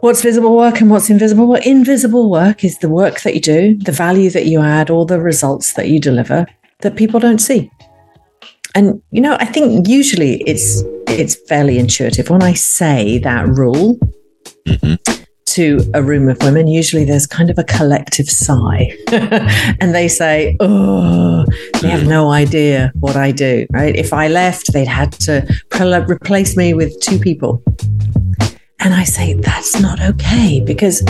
What's visible work and what's invisible work? Invisible work is the work that you do, the value that you add, or the results that you deliver that people don't see. And you know, I think usually it's it's fairly intuitive when I say that rule. Mm-hmm to a room of women, usually there's kind of a collective sigh. and they say, Oh, they have no idea what I do, right? If I left, they'd had to replace me with two people. And I say, That's not okay. Because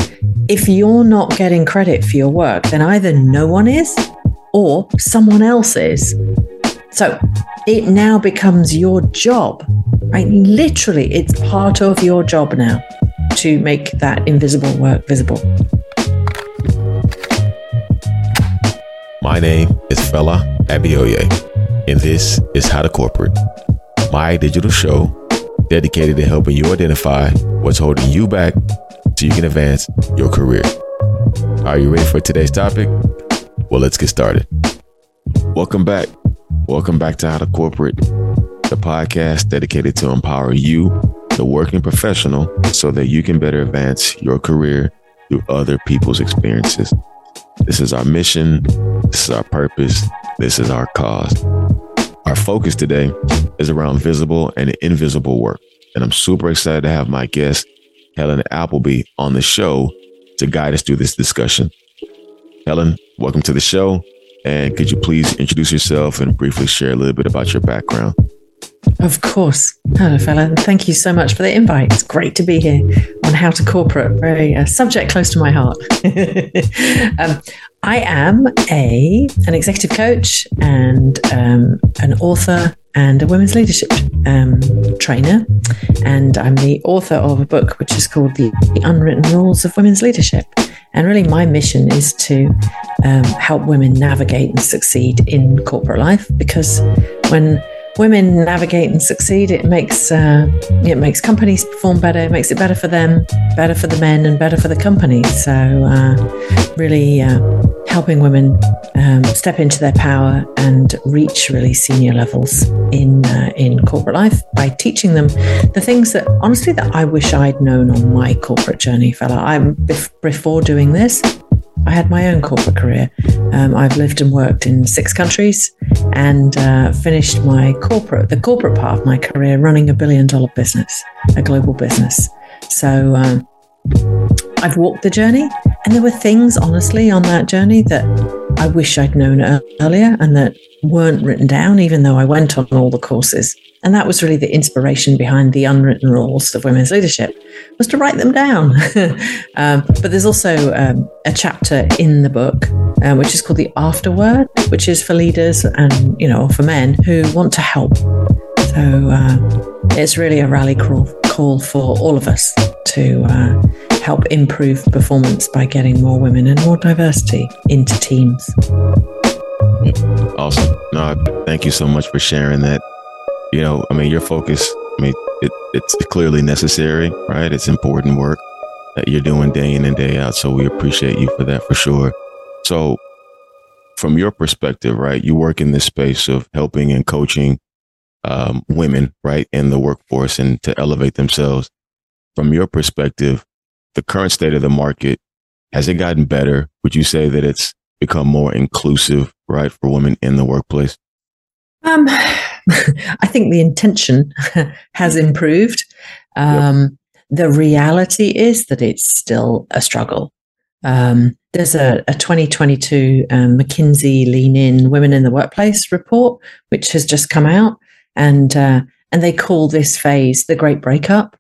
if you're not getting credit for your work, then either no one is or someone else is. So it now becomes your job, right? Literally, it's part of your job now to make that invisible work visible. My name is Fela Abioye, and this is How to Corporate, my digital show dedicated to helping you identify what's holding you back so you can advance your career. Are you ready for today's topic? Well, let's get started. Welcome back. Welcome back to How to Corporate, the podcast dedicated to empower you the working professional so that you can better advance your career through other people's experiences. This is our mission. This is our purpose. This is our cause. Our focus today is around visible and invisible work. And I'm super excited to have my guest, Helen Appleby, on the show to guide us through this discussion. Helen, welcome to the show. And could you please introduce yourself and briefly share a little bit about your background? Of course. Hello, Fela. Thank you so much for the invite. It's great to be here on How to Corporate, very uh, subject close to my heart. um, I am a an executive coach and um, an author and a women's leadership um, trainer. And I'm the author of a book which is called The Unwritten Rules of Women's Leadership. And really, my mission is to um, help women navigate and succeed in corporate life because when women navigate and succeed, it makes uh, it makes companies perform better. It makes it better for them, better for the men, and better for the company. So, uh, really uh, helping women um, step into their power and reach really senior levels in uh, in corporate life by teaching them the things that honestly that I wish I'd known on my corporate journey, Fela. I'm before doing this. I had my own corporate career. Um, I've lived and worked in six countries and uh, finished my corporate, the corporate part of my career, running a billion dollar business, a global business. So um, I've walked the journey, and there were things, honestly, on that journey that I wish I'd known earlier and that weren't written down, even though I went on all the courses. And that was really the inspiration behind the unwritten rules of women's leadership was to write them down. um, but there's also um, a chapter in the book uh, which is called the afterword, which is for leaders and you know for men who want to help. So uh, it's really a rally call, call for all of us to uh, help improve performance by getting more women and more diversity into teams. Awesome. No, thank you so much for sharing that. You know, I mean, your focus, I mean, it, it's clearly necessary, right? It's important work that you're doing day in and day out. So we appreciate you for that for sure. So, from your perspective, right, you work in this space of helping and coaching um, women, right, in the workforce and to elevate themselves. From your perspective, the current state of the market, has it gotten better? Would you say that it's become more inclusive, right, for women in the workplace? Um, I think the intention has improved. Um, yep. The reality is that it's still a struggle. Um, there's a, a 2022 um, McKinsey Lean In Women in the Workplace report, which has just come out, and uh, and they call this phase the Great Breakup.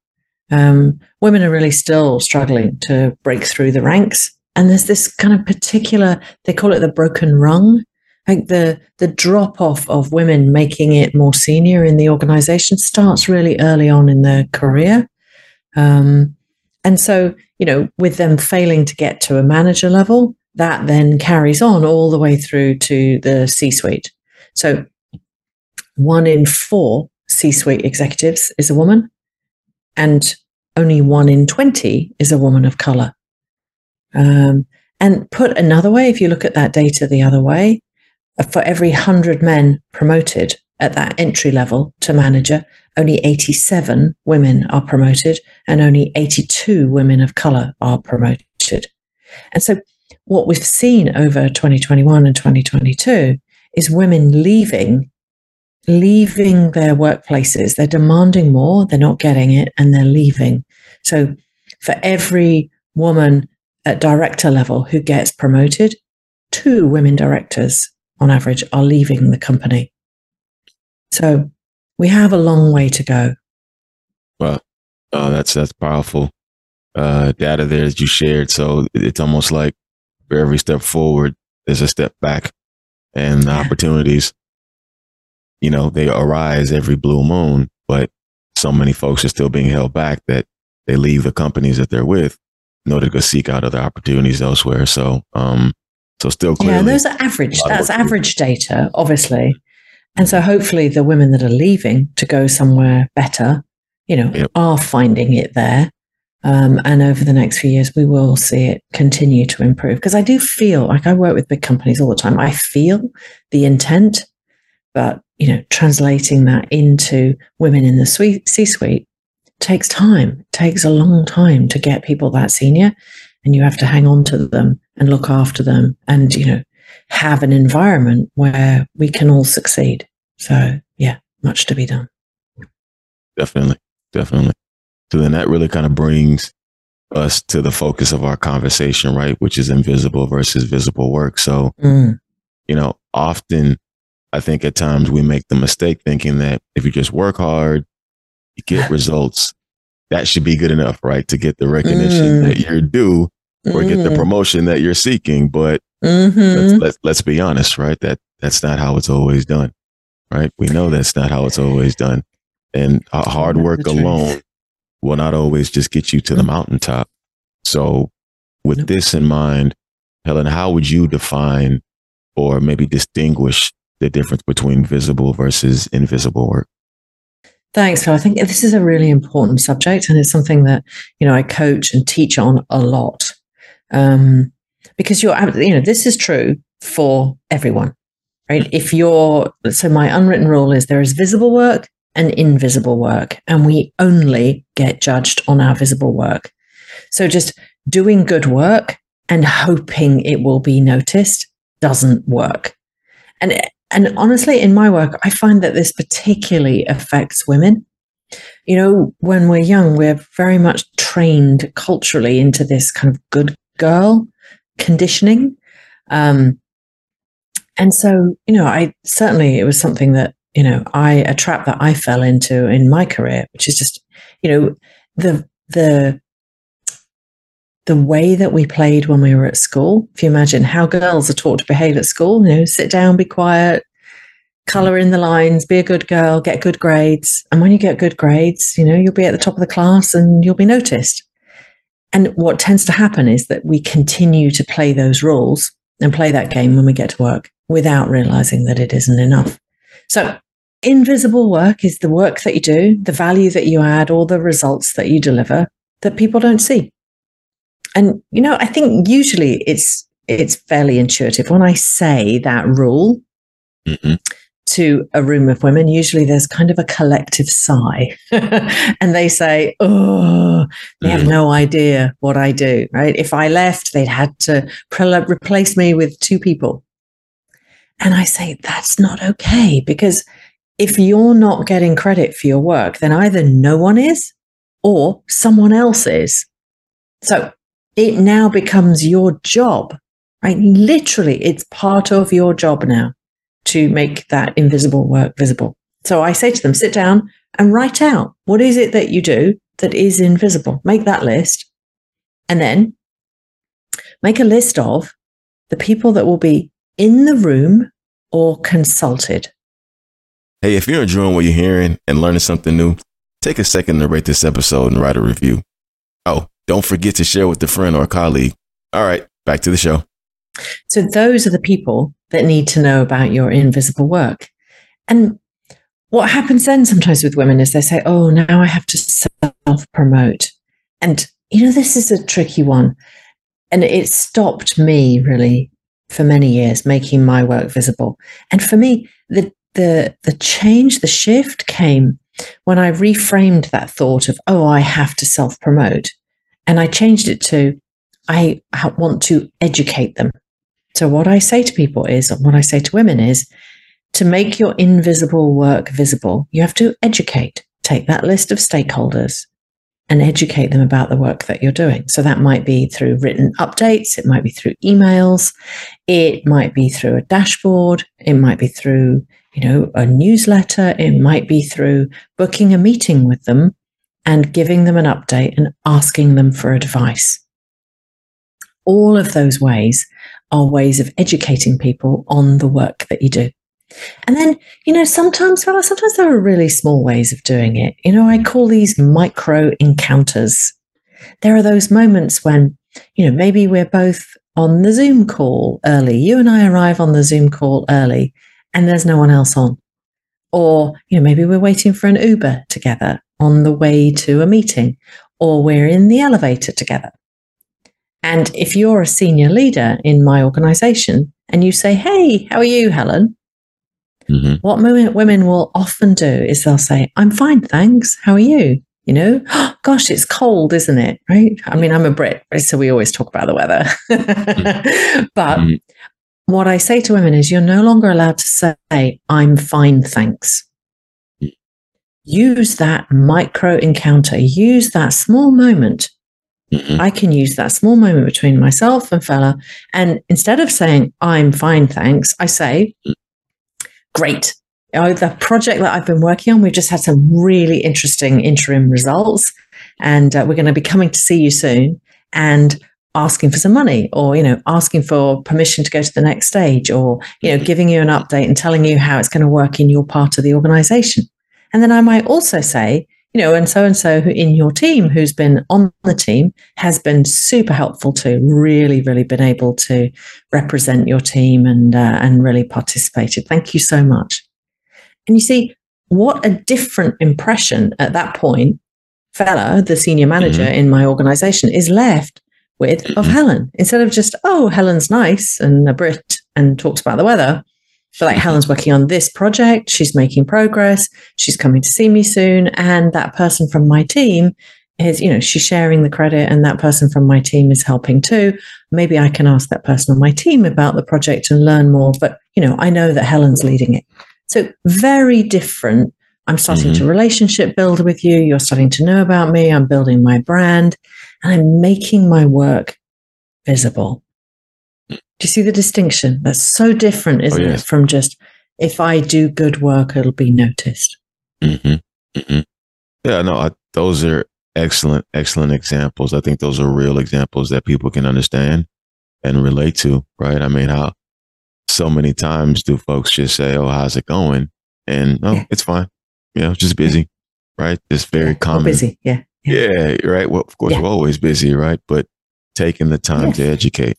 Um, women are really still struggling to break through the ranks, and there's this kind of particular they call it the broken rung. Like the the drop off of women making it more senior in the organization starts really early on in their career. Um, and so you know with them failing to get to a manager level that then carries on all the way through to the c suite so one in four c suite executives is a woman and only one in 20 is a woman of color um, and put another way if you look at that data the other way for every 100 men promoted at that entry level to manager, only 87 women are promoted and only 82 women of color are promoted. And so what we've seen over 2021 and 2022 is women leaving leaving their workplaces. They're demanding more they're not getting it and they're leaving. So for every woman at director level who gets promoted two women directors on average are leaving the company. So we have a long way to go. Well that's that's powerful uh, data there that you shared. So it's almost like for every step forward, there's a step back and yeah. opportunities, you know, they arise every blue moon, but so many folks are still being held back that they leave the companies that they're with in order to go seek out other opportunities elsewhere. So, um, so still clearly. Yeah, those are average. That's average data, obviously. And so hopefully the women that are leaving to go somewhere better, you know, yep. are finding it there. Um, and over the next few years, we will see it continue to improve. Because I do feel like I work with big companies all the time. I feel the intent, but you know, translating that into women in the C-suite takes time. It takes a long time to get people that senior, and you have to hang on to them and look after them, and you know, have an environment where we can all succeed. So, yeah, much to be done. Definitely, definitely. So then that really kind of brings us to the focus of our conversation, right? Which is invisible versus visible work. So, mm. you know, often I think at times we make the mistake thinking that if you just work hard, you get results, that should be good enough, right? To get the recognition mm. that you're due or mm. get the mm. promotion that you're seeking. But mm-hmm. let's, let's, let's be honest, right? That that's not how it's always done, right? We know that's not how it's always done. And hard work alone will not always just get you to the mm-hmm. mountaintop. So, with nope. this in mind, Helen, how would you define or maybe distinguish the difference between visible versus invisible work? Thanks, Phil. I think this is a really important subject, and it's something that you know I coach and teach on a lot. Um, because you're, you know, this is true for everyone, right? If you're, so my unwritten rule is there is visible work and invisible work, and we only get judged on our visible work. So just doing good work and hoping it will be noticed doesn't work. And and honestly, in my work, I find that this particularly affects women. You know, when we're young, we're very much trained culturally into this kind of good girl conditioning. Um, and so, you know, I certainly, it was something that you know, I a trap that I fell into in my career, which is just, you know, the the the way that we played when we were at school. If you imagine how girls are taught to behave at school, you know, sit down, be quiet, color in the lines, be a good girl, get good grades. And when you get good grades, you know, you'll be at the top of the class and you'll be noticed. And what tends to happen is that we continue to play those rules and play that game when we get to work without realizing that it isn't enough. So invisible work is the work that you do, the value that you add, or the results that you deliver that people don't see. And you know, I think usually it's it's fairly intuitive. When I say that rule mm-hmm. to a room of women, usually there's kind of a collective sigh, and they say, "Oh, they mm-hmm. have no idea what I do." Right? If I left, they'd had to pre- replace me with two people. And I say, that's not okay because if you're not getting credit for your work, then either no one is or someone else is. So it now becomes your job, right? Literally, it's part of your job now to make that invisible work visible. So I say to them, sit down and write out what is it that you do that is invisible? Make that list. And then make a list of the people that will be in the room or consulted Hey, if you're enjoying what you're hearing and learning something new, take a second to rate this episode and write a review. Oh, don't forget to share with a friend or a colleague. All right, back to the show. So, those are the people that need to know about your invisible work. And what happens then sometimes with women is they say, Oh, now I have to self promote. And, you know, this is a tricky one. And it stopped me really for many years making my work visible. And for me, the the the change, the shift came when I reframed that thought of, oh, I have to self promote, and I changed it to, I want to educate them. So, what I say to people is, what I say to women is, to make your invisible work visible, you have to educate. Take that list of stakeholders and educate them about the work that you're doing. So that might be through written updates, it might be through emails, it might be through a dashboard, it might be through, you know, a newsletter, it might be through booking a meeting with them and giving them an update and asking them for advice. All of those ways are ways of educating people on the work that you do. And then, you know, sometimes, well, sometimes there are really small ways of doing it. You know, I call these micro encounters. There are those moments when, you know, maybe we're both on the Zoom call early. You and I arrive on the Zoom call early and there's no one else on. Or, you know, maybe we're waiting for an Uber together on the way to a meeting, or we're in the elevator together. And if you're a senior leader in my organization and you say, Hey, how are you, Helen? Mm-hmm. What women will often do is they'll say, I'm fine, thanks. How are you? You know, oh, gosh, it's cold, isn't it? Right. I mean, I'm a Brit, so we always talk about the weather. mm-hmm. but mm-hmm. What I say to women is, you're no longer allowed to say, I'm fine, thanks. Use that micro encounter, use that small moment Mm-hmm. I can use that small moment between myself and Fela. And instead of saying, I'm fine, thanks, I say, mm great. Oh, the project that I've been working on, we've just had some really interesting interim results. And uh, we're going to be coming to see you soon and asking for some money or, you know, asking for permission to go to the next stage or, you know, giving you an update and telling you how it's going to work in your part of the organization. And then I might also say, you know, and so and so in your team who's been on the team has been super helpful to really, really been able to represent your team and uh, and really participated. Thank you so much. And you see, what a different impression at that point, Fela, the senior manager mm-hmm. in my organization, is left with of. Helen instead of just oh Helen's nice and a Brit and talks about the weather feel like Helen's working on this project. She's making progress. She's coming to see me soon. And that person from my team is, you know, she's sharing the credit and that person from my team is helping too. Maybe I can ask that person on my team about the project and learn more. But, you know, I know that Helen's leading it. So very different. I'm starting mm-hmm. to relationship build with you. You're starting to know about me. I'm building my brand and I'm making my work visible. Do you see the distinction? That's so different, isn't oh, yes. it, from just if I do good work, it'll be noticed. Mm-hmm. Mm-hmm. Yeah, no, I, those are excellent, excellent examples. I think those are real examples that people can understand and relate to, right? I mean, how so many times do folks just say, "Oh, how's it going?" and "Oh, yeah. it's fine," you know, just busy, yeah. right? Just very yeah, common. busy, yeah. Yeah. right. Well, of course, we're always busy, right? But taking the time to educate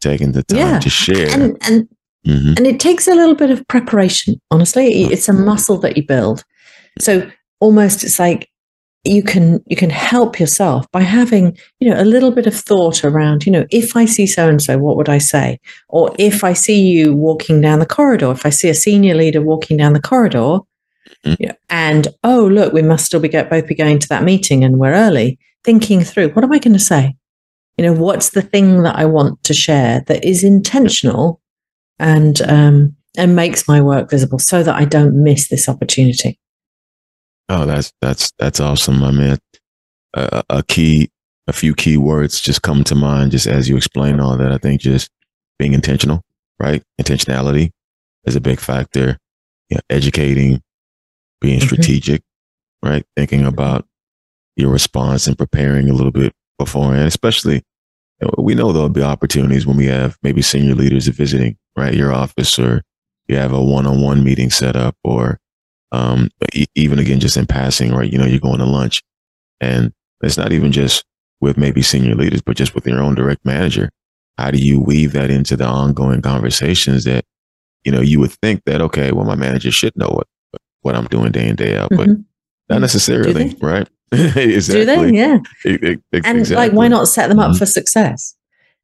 taking the time yeah. to share. And and, mm-hmm. and it takes a little bit of preparation, honestly. It's a muscle that you build. So almost it's like you can you can help yourself by having you know a little bit of thought around you know if i see so and so what would i say or if i see you walking down the corridor if i see a senior leader walking down the corridor mm-hmm. you and oh look we must still be get, both be going to that meeting and we're early. Thinking through what am i going to say? You know what's the thing that i want to share that is intentional and um, and makes my work visible so that i don't miss this opportunity? Oh that's that's that's awesome i mean a, a key a few key words just come to mind just as you explain all that. I think just being intentional right? Intentionality is a big factor. You know, educating being mm-hmm. strategic right thinking about your response and preparing a little bit beforehand especially we know there'll be opportunities when we have maybe senior leaders visiting, right, your office, or you have a one-on-one meeting set up, or um, even again just in passing, right? You know, you're going to lunch, and it's not even just with maybe senior leaders, but just with your own direct manager. How do you weave that into the ongoing conversations that you know you would think that okay, well, my manager should know what what I'm doing day in day out, but mm-hmm. not necessarily, right? exactly. Do they? Yeah. It, it, and exactly. like, why not set them up mm-hmm. for success?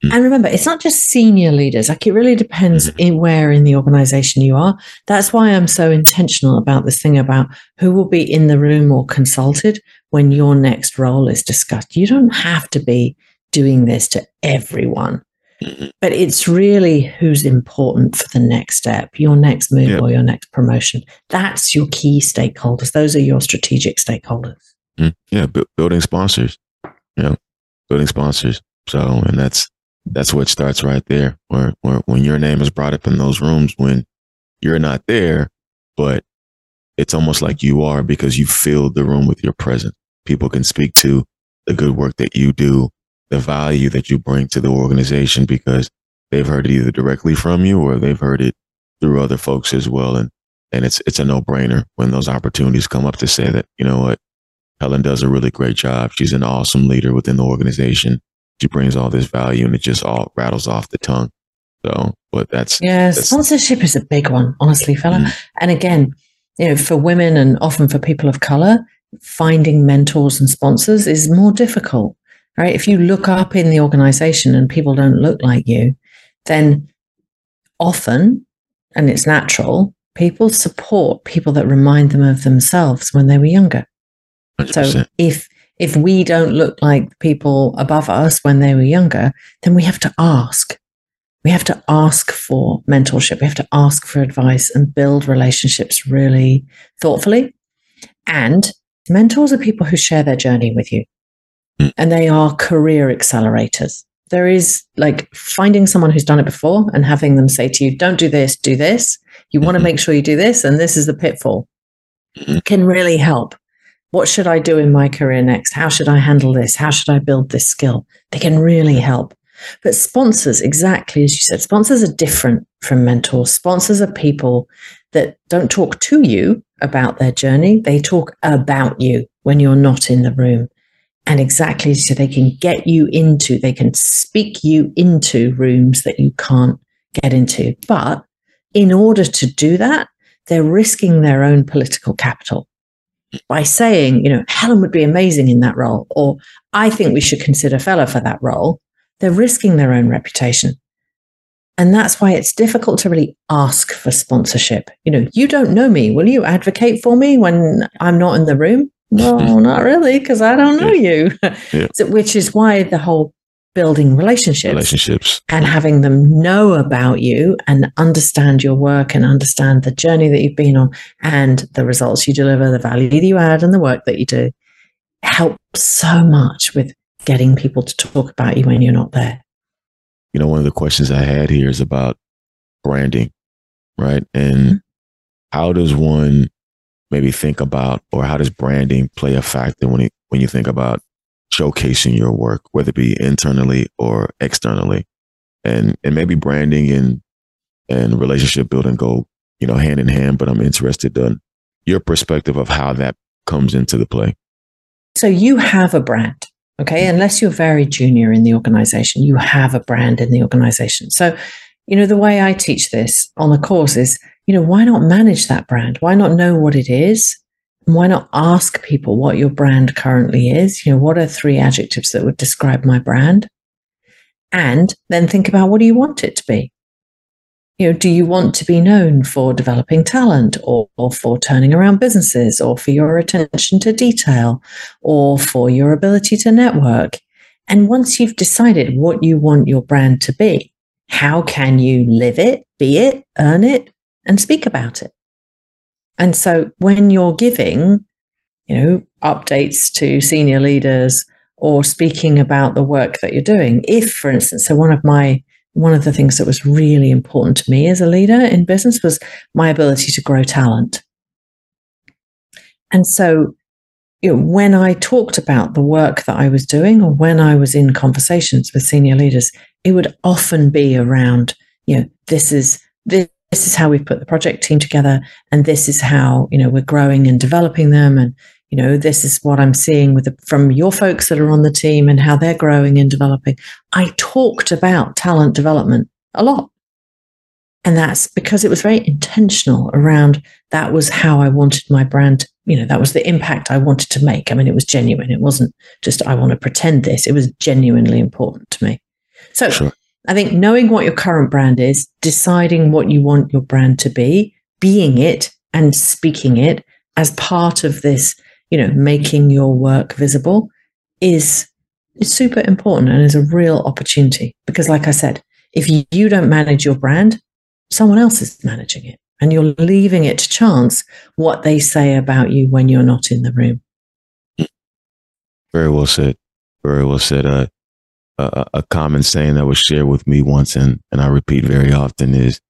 Mm. And remember, it's not just senior leaders. Like it really depends mm. in where in the organization you are. That's why I'm so intentional about this thing about who will be in the room or consulted when your next role is discussed. You don't have to be doing this to everyone. But it's really who's important for the next step, your next move yep. or your next promotion. That's your key stakeholders. Those are your strategic stakeholders. Mm. Yeah, bu- building sponsors. Know, building sponsors. So, and that's that's what starts right there. Where, where when your name is brought up in those rooms, when you're not there, but it's almost like you are because you filled the room with your presence. People can speak to the good work that you do, the value that you bring to the organization because they've heard it either directly from you or they've heard it through other folks as well. And and it's it's a no brainer when those opportunities come up to say that you know what Helen does a really great job. She's an awesome leader within the organization she brings all this value and it just all rattles off the tongue. So, but that's yeah, that's, sponsorship is a big one, honestly, Fela. Mm-hmm. And again, you know, for women and often for people of color, finding mentors and sponsors is more difficult, right? If you look up in the organization and people don't look like you, then often, and it's natural, people support people that remind them of themselves when they were younger. 100%. So if if we don't look like people above us when they were younger, then we have to ask. We have to ask for mentorship. We have to ask for advice and build relationships really thoughtfully. And mentors are people who share their journey with you, mm. and they are career accelerators. There is like finding someone who's done it before and having them say to you, don't do this, do this. You want to mm-hmm. make sure you do this, and this is the pitfall, mm-hmm. can really help what should I do in my career next? How should I handle this? How should I build this skill? They can really help. But sponsors, exactly as you said, sponsors are different from mentors. Sponsors are people that don't talk to you about their journey, they talk about you when you're not in the room. And exactly so they can get you into, they can speak you into rooms that you can't get into. But in order to do that, they're risking their own political capital by saying, you know, Helen would be amazing in that role, or I think we should consider Fela for that role, they're risking their own reputation. And that's why it's difficult to really ask for sponsorship. You know, you don't know me. Will you advocate for me when I'm not in the room? No, not really, because I don't know you. Yeah. so, which is why the whole building relationships, relationships, and having them know about you and understand your work and understand the journey that you've been on and the results you deliver, the value that you add, and the work that you do helps so much with getting people to talk about you when you're not there. You know, one of the questions I had here is about branding, right? And mm-hmm. how does one maybe think about, or how does branding play a factor when it, when you think about showcasing your work, whether it be internally or externally. And and maybe branding and and relationship building go, you know, hand in hand, but I'm interested in your perspective of how that comes into the play. So you have a brand, okay? Mm-hmm. Unless you're very junior in the organization, you have a brand in the organization. So, you know, the way I teach this on the course is, you know, why not manage that brand? Why not know what it is? why not ask people what your brand currently is? You know, what are three adjectives that would describe my brand? And then think about what do you want it to be? You know, do you want to be known for developing talent or, or for turning around businesses or for your attention to detail or for your ability to network? And once you've decided what you want your brand to be, how can you live it, be it, earn it, and speak about it? And so when you're giving, you know, updates to senior leaders or speaking about the work that you're doing, if, for instance, so one of my one of the things that was really important to me as a leader in business was my ability to grow talent. And so, you know, when I talked about the work that I was doing or when I was in conversations with senior leaders, it would often be around, you know, this is this this is how we've put the project team together and this is how you know we're growing and developing them and you know this is what i'm seeing with the, from your folks that are on the team and how they're growing and developing. I talked about talent development a lot. And that's because it was very intentional around that was how i wanted my brand you know that was the impact i wanted to make. I mean it was genuine. It wasn't just i want to pretend this. It was genuinely important to me. So sure. I think knowing what your current brand is, deciding what you want your brand to be, being it and speaking it as part of this, you know, making your work visible is is super important and is a real opportunity because like I said, if you, don't manage your brand, someone else is managing it and you're leaving it to chance what they say about you when you're not in the room. Very well said. Very well said. Uh, a, a common saying that was shared with me once, and, and I repeat very often is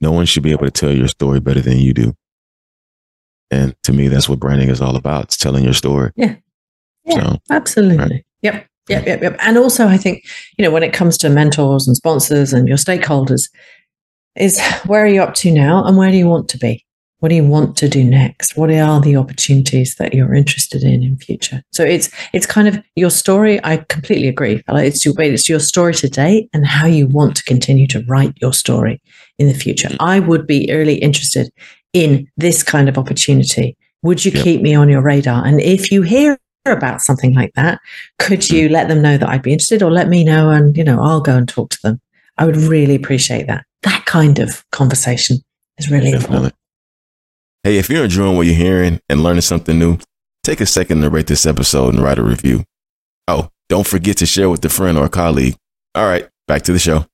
no one should be able to tell your story better than you do. And to me, that's what branding is all about. It's telling your story. Yeah. Yeah. So, absolutely. Right. Yep. Yep. Yep. Yep. And also, I think, you know, when it comes to mentors and sponsors and your stakeholders, is where are you up to now and where do you want to be? What do you want to do next? What are the opportunities that you're interested in in future? So it's it's kind of your story. I completely agree. It's your it's your story today and how you want to continue to write your story in the future. Mm. I would be really interested in this kind of opportunity. Would you yep. keep me on your radar? And if you hear about something like that, could mm. you let them know that I'd be interested or let me know and, you know, I'll go and talk to them. I would really appreciate that. That kind of conversation is really Definitely. important. Hey, if you're enjoying what you're hearing and learning something new, take a second to rate this episode and write a review. Oh, don't forget to share with a friend or a colleague. All right, back to the show.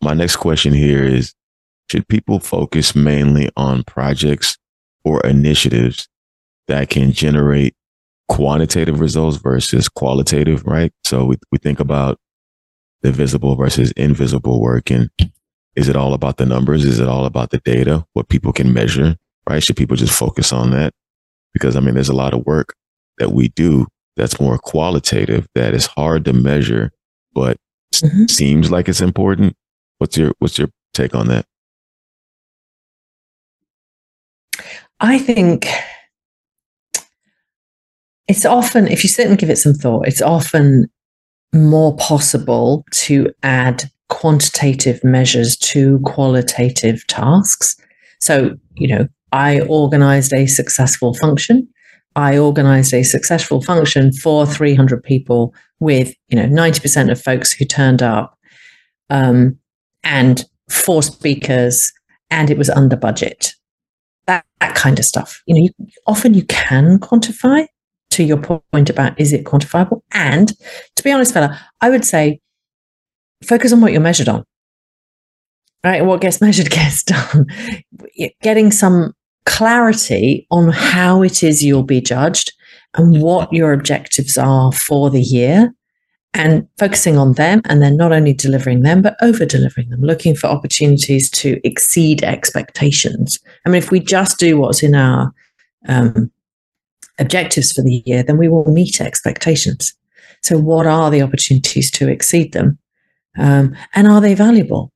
My next question here is Should people focus mainly on projects or initiatives that can generate quantitative results versus qualitative, right? So we, we think about the visible versus invisible work. And is it all about the numbers? Is it all about the data, what people can measure? Right? Should people just focus on that? Because I mean, there's a lot of work that we do that's more qualitative that is hard to measure, but mm-hmm. seems like it's important. What's your what's your take on that? I think it's often, if you sit and give it some thought, it's often more possible to add quantitative measures to qualitative tasks. So, you know, I organized a successful function. I organized a successful function for 300 people with, you know, 90% of folks who turned up um, and four speakers, and it was under budget. That, that kind of stuff. You know, you, often you can quantify to your point about is it quantifiable? And to be honest, Fela, I would say focus on what you're measured on right? What gets measured gets done. Getting some clarity on how it is you'll be judged and what your objectives are for the year and focusing on them and then not only delivering them but over delivering them looking for opportunities to exceed expectations i mean if we just do what's in our um, objectives for the year then we will meet expectations so what are the opportunities to exceed them um, and are they valuable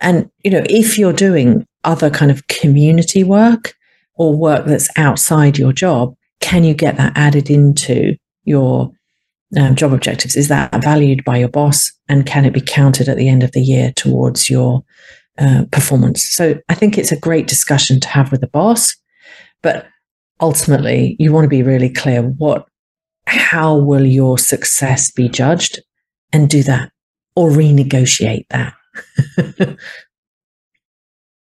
and, you know, if you're doing other kind of community work or work that's outside your job, can you get that added into your um, job objectives? Is that valued by your boss? And can it be counted at the end of the year towards your uh, performance? So I think it's a great discussion to have with the boss. But ultimately, you want to be really clear what, how will your success be judged and do that or renegotiate that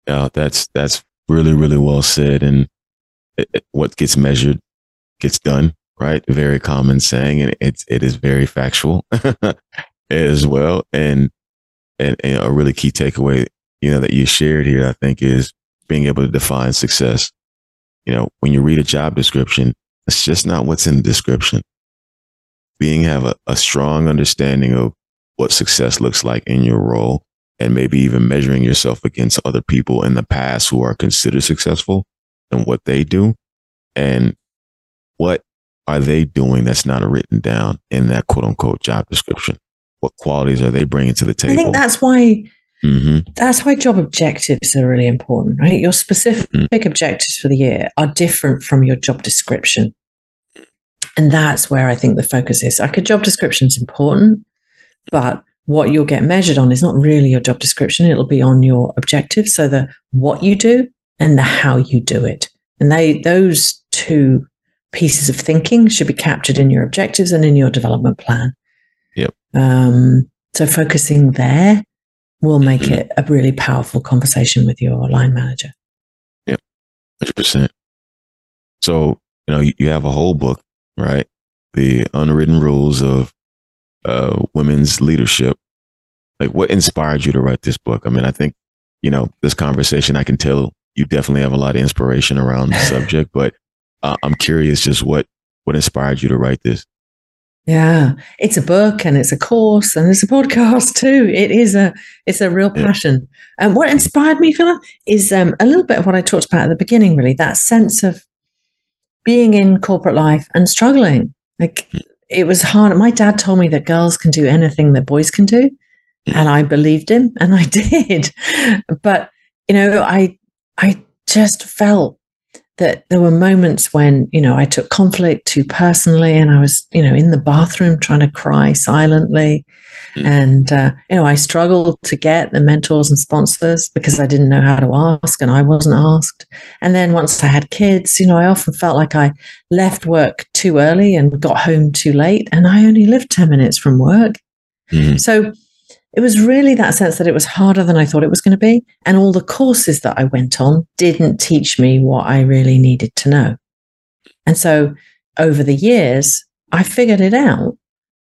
yeah, that's that's really really well said. And it, it, what gets measured gets done, right? Very common saying, and it's it is very factual as well. And, and and a really key takeaway, you know, that you shared here, I think, is being able to define success. You know, when you read a job description, it's just not what's in the description. Being have a, a strong understanding of what success looks like in your role and maybe even measuring yourself against other people in the past who are considered successful and what they do and what are they doing that's not written down in that quote unquote job description? What qualities are they bringing to the table i think that's why mm-hmm. that's why job objectives are really important right? Your specific mm-hmm. objectives for the year are different from your job description. And that's where i think the focus is. Like a job description is important but what you'll get measured on is not really your job description. It'll be on your objectives. So the what you do and the how you do it. And they, those two pieces of thinking should be captured in your objectives and in your development plan. Yep. Um, So focusing there will make Mhm. it a really powerful conversation with your line manager. Yep. Hundred percent. So you know you, you have a whole book, right? The unwritten rules of uh, women's leadership. Like, what inspired you to write this book? I mean, I think you know this conversation. I can tell you definitely have a lot of inspiration around the subject, but uh, I'm curious, just what what inspired you to write this? Yeah, it's a book and it's a course and it's a podcast too. It is a it's a real passion. And what inspired me, Philip, is um, a little bit of what I talked about at the beginning. Really, that sense of being in corporate life and struggling. Like it was hard. My dad told me that girls can do anything that boys can do, and I believed him, and I did. But you know, I I just felt that there were moments when you know I took conflict too personally, and I was you know in the bathroom trying to cry silently, Mm. and uh, you know I struggled to get the mentors and sponsors because I didn't know how to ask, and I wasn't asked. And then once I had kids, you know, I often felt like I left work too early and got home too late, and I only lived ten minutes from work. Mhm. So it was really that sense that it was harder than I thought it was going to be. And all the courses that I went on didn't teach me what I really needed to know. And so over the years, I figured it out.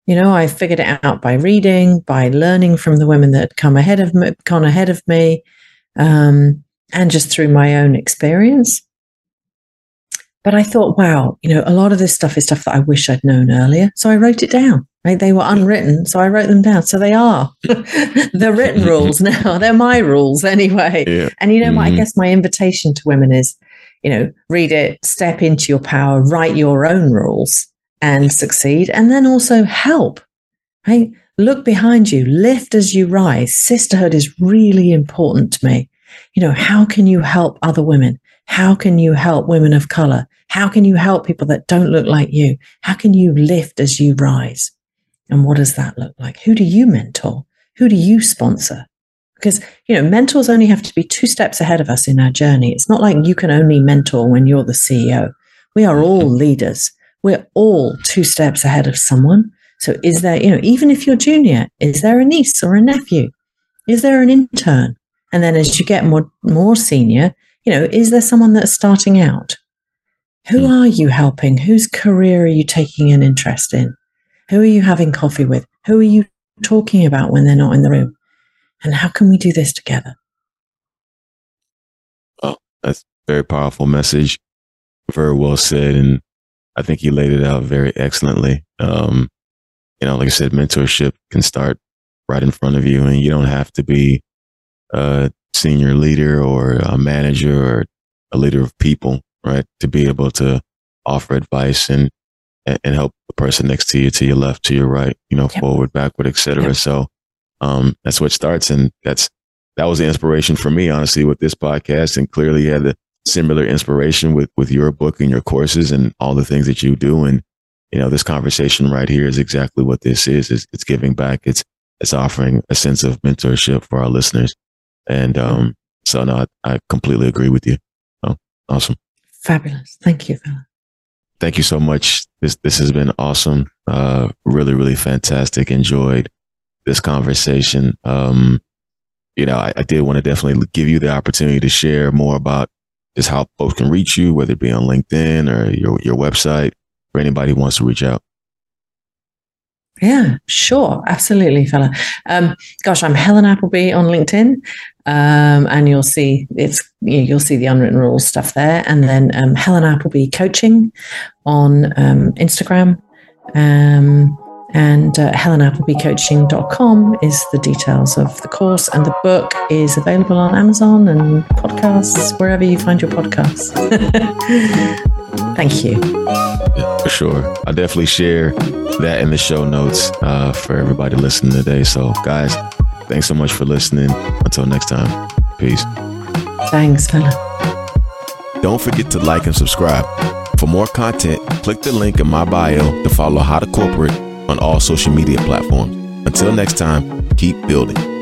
You know, I figured it out by reading, by learning from the women that had come ahead of me, gone ahead of me, um, and just through my own experience. But I thought, wow, you know, a lot of this stuff is stuff that I wish I'd known earlier. So I wrote it down. Right? They were unwritten, so I wrote them down. So they are the written rules now. They're my rules anyway. Yeah. And you know, my, I Mhm. guess my invitation to women is, you know, read it, step into your power, write your own rules and succeed. And then also help, right? Look behind you, lift as you rise. Sisterhood is really important to me. You know, how can you help other women? How can you help women of color? How can you help people that don't look like you? How can you lift as you rise? And what does that look like? Who do you mentor? Who do you sponsor? Because, you know, mentors only have to be two steps ahead of us in our journey. It's not like you can only mentor when you're the CEO. We are all leaders. We're all two steps ahead of someone. So, is there, you know, even if you're junior, is there a niece or a nephew? Is there an intern? And then as you get more, more senior, you know, is there someone that's starting out? Who Mm. are you helping? Whose career are you taking an interest in? Who are you having coffee with? Who are you talking about when they're not in the room? And how can we do this together? Well, that's a very powerful message. Very well said. And I think you laid it out very excellently. Um, you know, like I said, mentorship can start right in front of you and you don't have to be a senior leader or a manager or a leader of people, right? To be able to offer advice and, and help the person next to you, to your left, to your right, you know, Yep. forward, backward, et cetera. Yep. So, um, that's what starts. And that's, that was the inspiration for me, honestly, with this podcast. And clearly you had the similar inspiration with, with your book and your courses and all the things that you do. And, you know, this conversation right here is exactly what this is. It's, it's giving back. It's, it's offering a sense of mentorship for our listeners. And, um, so no, I, I completely agree with you. Oh, awesome. Fabulous. Thank you, Philip. Thank you so much. This, this has been awesome. Uh, really, really fantastic. Enjoyed this conversation. Um, you know, I, I did want to definitely give you the opportunity to share more about just how folks can reach you, whether it be on LinkedIn or your, your website, for anybody wants to reach out. Yeah, sure. Absolutely, Fela. Um, gosh, I'm Helen Appleby on LinkedIn. Um, and you'll see it's you you'll see the unwritten rules stuff there. And then um, Helen Appleby coaching on um, Instagram. And uh, helenapplebycoaching.com is the details of the course. And the book is available on Amazon and podcasts, wherever you find your podcasts. Thank you. For sure. I'll definitely share that in the show notes uh, for everybody listening today. So, guys, thanks so much for listening. Until next time, peace. Thanks, Fela. Don't forget to like and subscribe. For more content, click the link in my bio to follow How to Corporate on all social media platforms. Until next time, keep building.